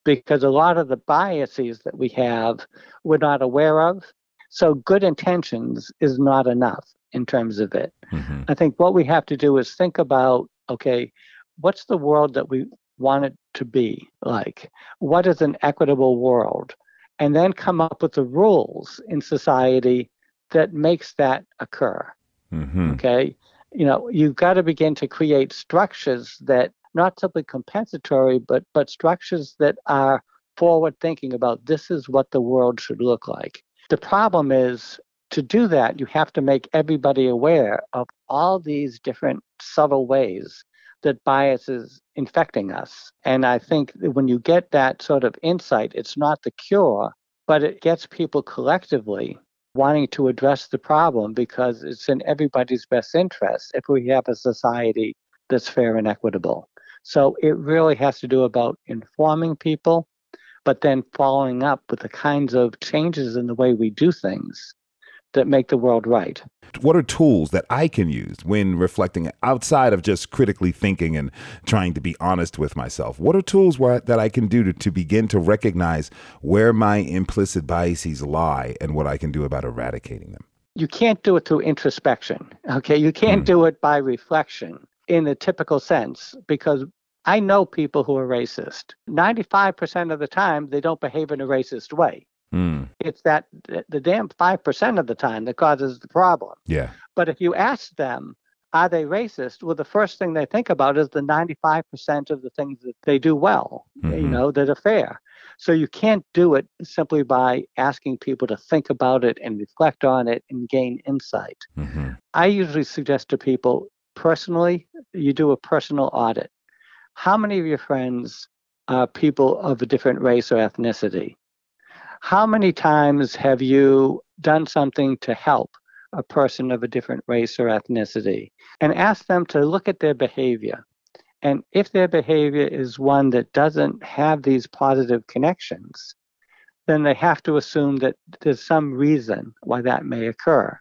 Because a lot of the biases that we have, we're not aware of. So good intentions is not enough in terms of it. Mm-hmm. I think what we have to do is think about okay, what's the world that we want it to be like? What is an equitable world? And then come up with the rules in society that makes that occur. Mm-hmm. Okay. You know, you've got to begin to create structures that not simply compensatory, but but structures that are forward thinking about this is what the world should look like. The problem is to do that, you have to make everybody aware of all these different subtle ways that bias is infecting us. And I think when you get that sort of insight, it's not the cure, but it gets people collectively wanting to address the problem because it's in everybody's best interest if we have a society that's fair and equitable. So it really has to do about informing people, but then following up with the kinds of changes in the way we do things that make the world right. What are tools that I can use when reflecting outside of just critically thinking and trying to be honest with myself? What are tools where, that I can do to, to begin to recognize where my implicit biases lie and what I can do about eradicating them? You can't do it through introspection. Okay. You can't mm. do it by reflection in the typical sense because I know people who are racist. 95% of the time, they don't behave in a racist way. Mm. It's that the damn 5% of the time that causes the problem. Yeah. But if you ask them, are they racist? Well, the first thing they think about is the 95% of the things that they do well, mm-hmm. you know, that are fair. So you can't do it simply by asking people to think about it and reflect on it and gain insight. Mm-hmm. I usually suggest to people personally, you do a personal audit. How many of your friends are people of a different race or ethnicity? How many times have you done something to help a person of a different race or ethnicity? And ask them to look at their behavior. And if their behavior is one that doesn't have these positive connections, then they have to assume that there's some reason why that may occur.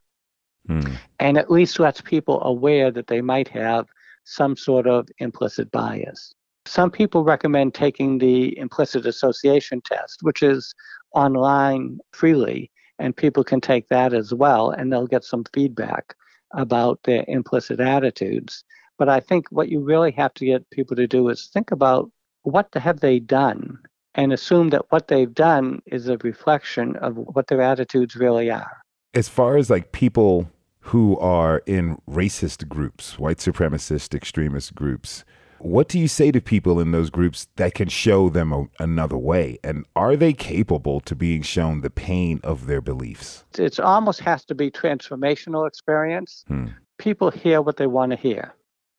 Mm. And at least lets people aware that they might have some sort of implicit bias. Some people recommend taking the implicit association test, which is online freely, and people can take that as well, and they'll get some feedback about their implicit attitudes. But I think what you really have to get people to do is think about what have they done and assume that what they've done is a reflection of what their attitudes really are. As far as like people who are in racist groups, white supremacist extremist groups, what do you say to people in those groups that can show them a, another way? And are they capable to being shown the pain of their beliefs? It almost has to be transformational experience. Hmm. People hear what they want to hear.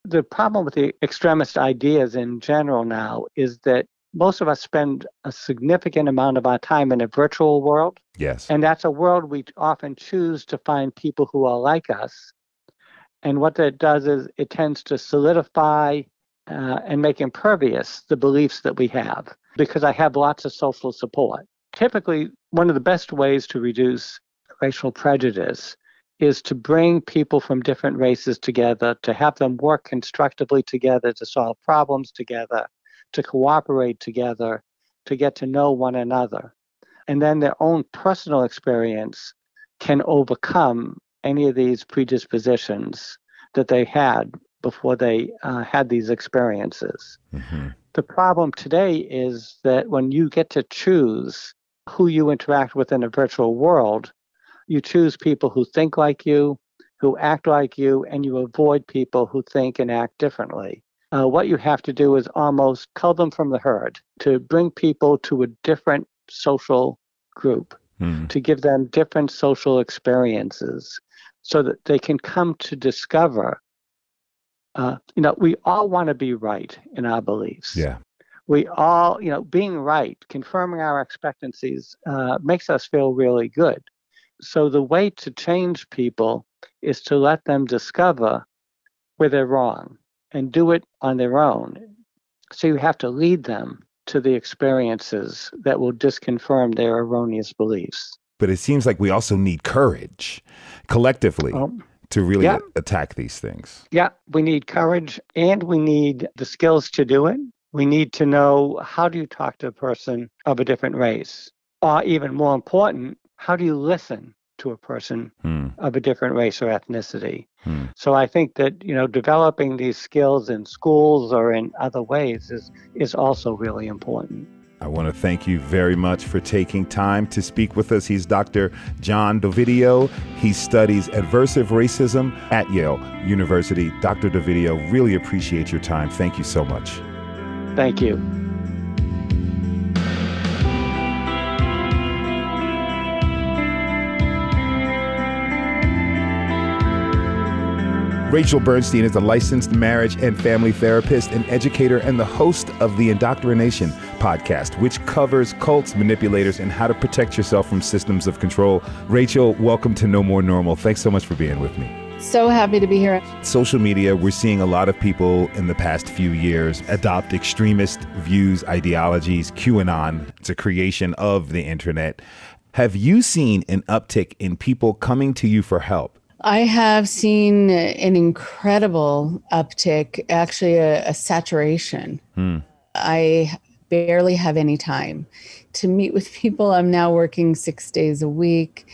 The problem with the extremist ideas in general now is that most of us spend a significant amount of our time in a virtual world. Yes. And that's a world we often choose to find people who are like us And what that does is it tends to solidify uh, and make impervious the beliefs that we have because I have lots of social support. Typically, one of the best ways to reduce racial prejudice is to bring people from different races together, to have them work constructively together, to solve problems together, to cooperate together, to get to know one another. And then their own personal experience can overcome any of these predispositions that they had before they uh, had these experiences. Mm-hmm. The problem today is that when you get to choose who you interact with in a virtual world, you choose people who think like you, who act like you, and you avoid people who think and act differently. Uh, what you have to do is almost cull them from the herd to bring people to a different social group, mm. to give them different social experiences so that they can come to discover. Uh, you know, we all want to be right in our beliefs. Yeah. We all, you know, being right, confirming our expectancies uh, makes us feel really good. So the way to change people is to let them discover where they're wrong and do it on their own. So you have to lead them to the experiences that will disconfirm their erroneous beliefs. But it seems like we also need courage collectively um, to really yeah. attack these things. Yeah, we need courage and we need the skills to do it. We need to know how do you talk to a person of a different race? Or even more important, how do you listen to a person hmm. of a different race or ethnicity? Hmm. So I think that you know developing these skills in schools or in other ways is is also really important. I want to thank you very much for taking time to speak with us. He's Dr. John Dovidio. He studies adversive racism at Yale University. Dr. Dovidio, really appreciate your time. Thank you so much. Thank you. Rachel Bernstein is a licensed marriage and family therapist and educator and the host of the Indoctrination podcast, which covers cults, manipulators, and how to protect yourself from systems of control. Rachel, welcome to No More Normal. Thanks so much for being with me. So happy to be here. Social media, we're seeing a lot of people in the past few years adopt extremist views, ideologies. QAnon, it's a creation of the internet. Have you seen an uptick in people coming to you for help? I have seen an incredible uptick, actually, a, a saturation. Hmm. I barely have any time to meet with people. I'm now working six days a week.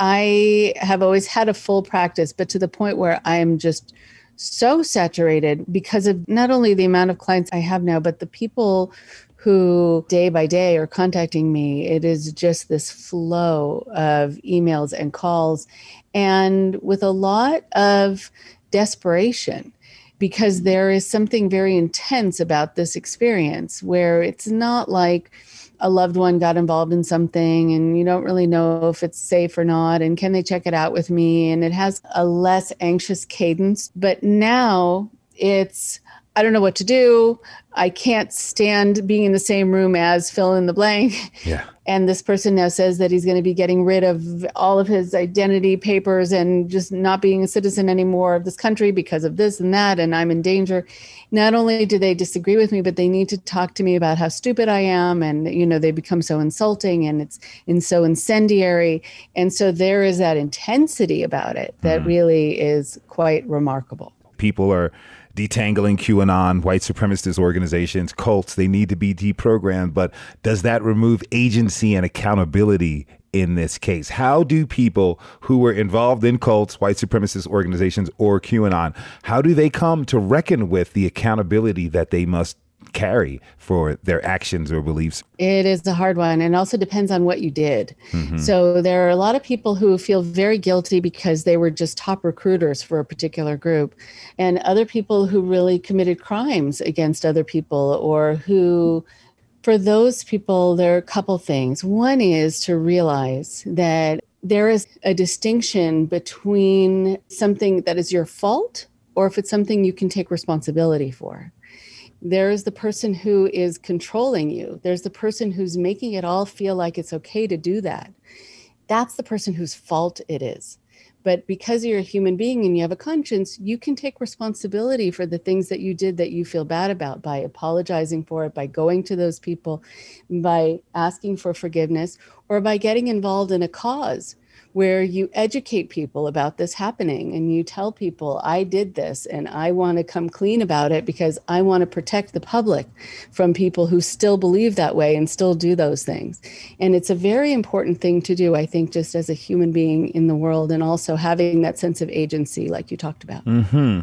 I have always had a full practice, but to the point where I'm just so saturated because of not only the amount of clients I have now, but the people who day by day are contacting me. It is just this flow of emails and calls, and with a lot of desperation because there is something very intense about this experience where it's not like a loved one got involved in something and you don't really know if it's safe or not and can they check it out with me? And it has a less anxious cadence. But now it's I don't know what to do. I can't stand being in the same room as fill in the blank. Yeah. And this person now says that he's going to be getting rid of all of his identity papers and just not being a citizen anymore of this country because of this and that. And I'm in danger. Not only do they disagree with me, but they need to talk to me about how stupid I am. And, you know, they become so insulting and it's and so incendiary. And so there is that intensity about it that mm. really is quite remarkable. People are detangling QAnon, white supremacist organizations, cults, they need to be deprogrammed. But does that remove agency and accountability in this case? How do people who were involved in cults, white supremacist organizations, or QAnon, how do they come to reckon with the accountability that they must carry for their actions or beliefs? It is a hard one and also depends on what you did. Mm-hmm. So there are a lot of people who feel very guilty because they were just top recruiters for a particular group, and other people who really committed crimes against other people or who for those people there are a couple things. One is to realize that there is a distinction between something that is your fault or if it's something you can take responsibility for. There's the person who is controlling you. There's the person who's making it all feel like it's okay to do that. That's the person whose fault it is. But because you're a human being and you have a conscience, you can take responsibility for the things that you did that you feel bad about by apologizing for it, by going to those people, by asking for forgiveness, or by getting involved in a cause where you educate people about this happening and you tell people, I did this and I want to come clean about it because I want to protect the public from people who still believe that way and still do those things. And it's a very important thing to do, I think, just as a human being in the world and also having that sense of agency, like you talked about. Mm-hmm.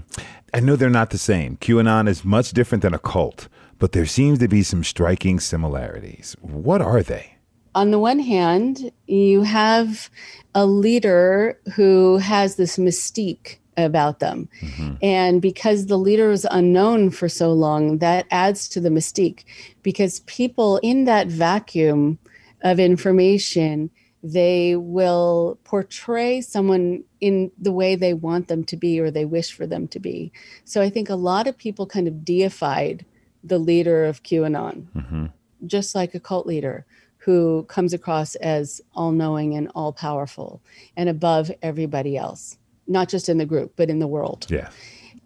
I know they're not the same. QAnon is much different than a cult, but there seems to be some striking similarities. What are they? On the one hand, you have a leader who has this mystique about them. Mm-hmm. And because the leader is unknown for so long, that adds to the mystique because people in that vacuum of information, they will portray someone in the way they want them to be or they wish for them to be. So I think a lot of people kind of deified the leader of QAnon, mm-hmm. just like a cult leader who comes across as all knowing and all powerful and above everybody else, not just in the group, but in the world. Yeah.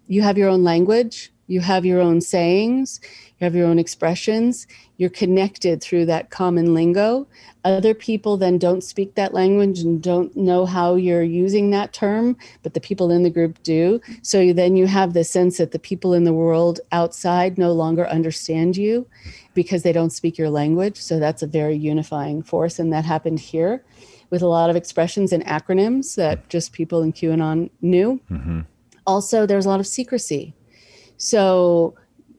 You have your own language, you have your own sayings, you have your own expressions, you're connected through that common lingo. Other people then don't speak that language and don't know how you're using that term, but the people in the group do. So then you have the sense that the people in the world outside no longer understand you because they don't speak your language. So that's a very unifying force. And that happened here with a lot of expressions and acronyms that just people in QAnon knew. Mm-hmm. Also, there's a lot of secrecy. So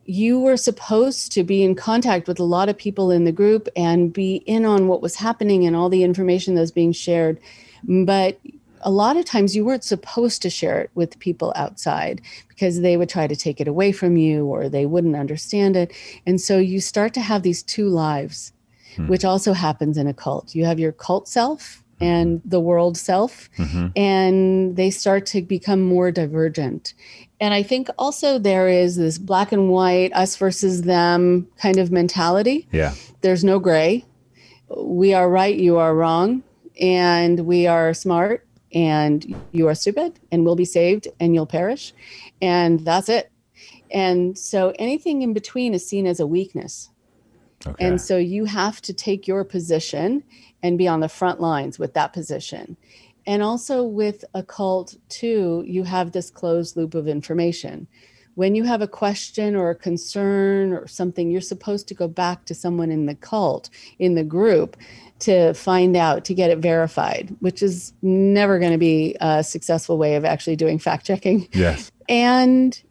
you were supposed to be in contact with a lot of people in the group and be in on what was happening and all the information that was being shared. But a lot of times you weren't supposed to share it with people outside because they would try to take it away from you or they wouldn't understand it. And so you start to have these two lives, hmm. which also happens in a cult. You have your cult self and the world self, mm-hmm. and they start to become more divergent. And I think also there is this black and white, us versus them kind of mentality. Yeah. There's no gray. We are right, you are wrong, and we are smart, and you are stupid, and we'll be saved, and you'll perish. And that's it. And so anything in between is seen as a weakness. Okay. And so you have to take your position and be on the front lines with that position. And also with a cult, too, you have this closed loop of information. When you have a question or a concern or something, you're supposed to go back to someone in the cult, in the group, to find out, to get it verified, which is never going to be a successful way of actually doing fact checking. Yes. And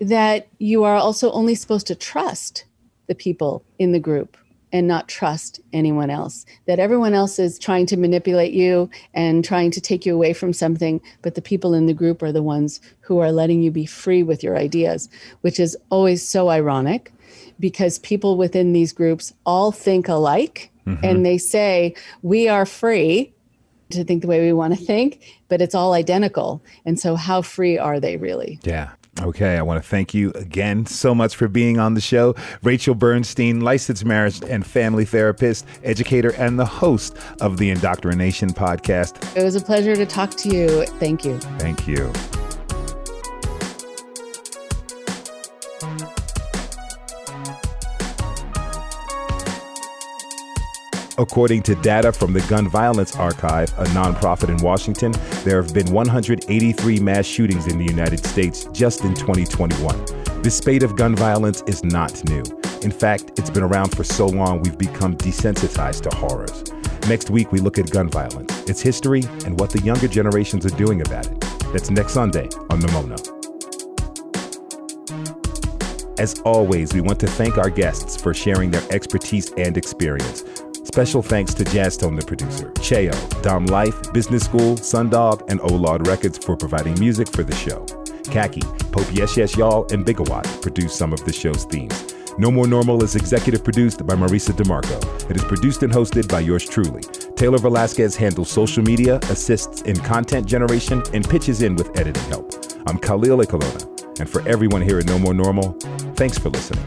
that you are also only supposed to trust the people in the group and not trust anyone else. That everyone else is trying to manipulate you and trying to take you away from something, but the people in the group are the ones who are letting you be free with your ideas, which is always so ironic because people within these groups all think alike mm-hmm. and they say, We are free to think the way we want to think, but it's all identical. And so, how free are they really? Yeah. Okay, I want to thank you again so much for being on the show. Rachel Bernstein, licensed marriage and family therapist, educator, and the host of the Indoctrination podcast. It was a pleasure to talk to you. Thank you. Thank you. According to data from the Gun Violence Archive, a nonprofit in Washington, there have been 183 mass shootings in the United States just in 2021. This spate of gun violence is not new. In fact, it's been around for so long we've become desensitized to horrors. Next week, we look at gun violence, its history, and what the younger generations are doing about it. That's next Sunday on Mono. As always, we want to thank our guests for sharing their expertise and experience. Special thanks to Jazztone, the producer, Cheo, Dom Life, Business School, Sundog, and Olad Records for providing music for the show. Khaki, Pope Yes Yes Y'all, and Bigawat produced some of the show's themes. No More Normal is executive produced by Marisa DeMarco. It is produced and hosted by yours truly. Taylor Velasquez handles social media, assists in content generation, and pitches in with editing help. I'm Khalil Ekulona, and for everyone here at No More Normal, thanks for listening.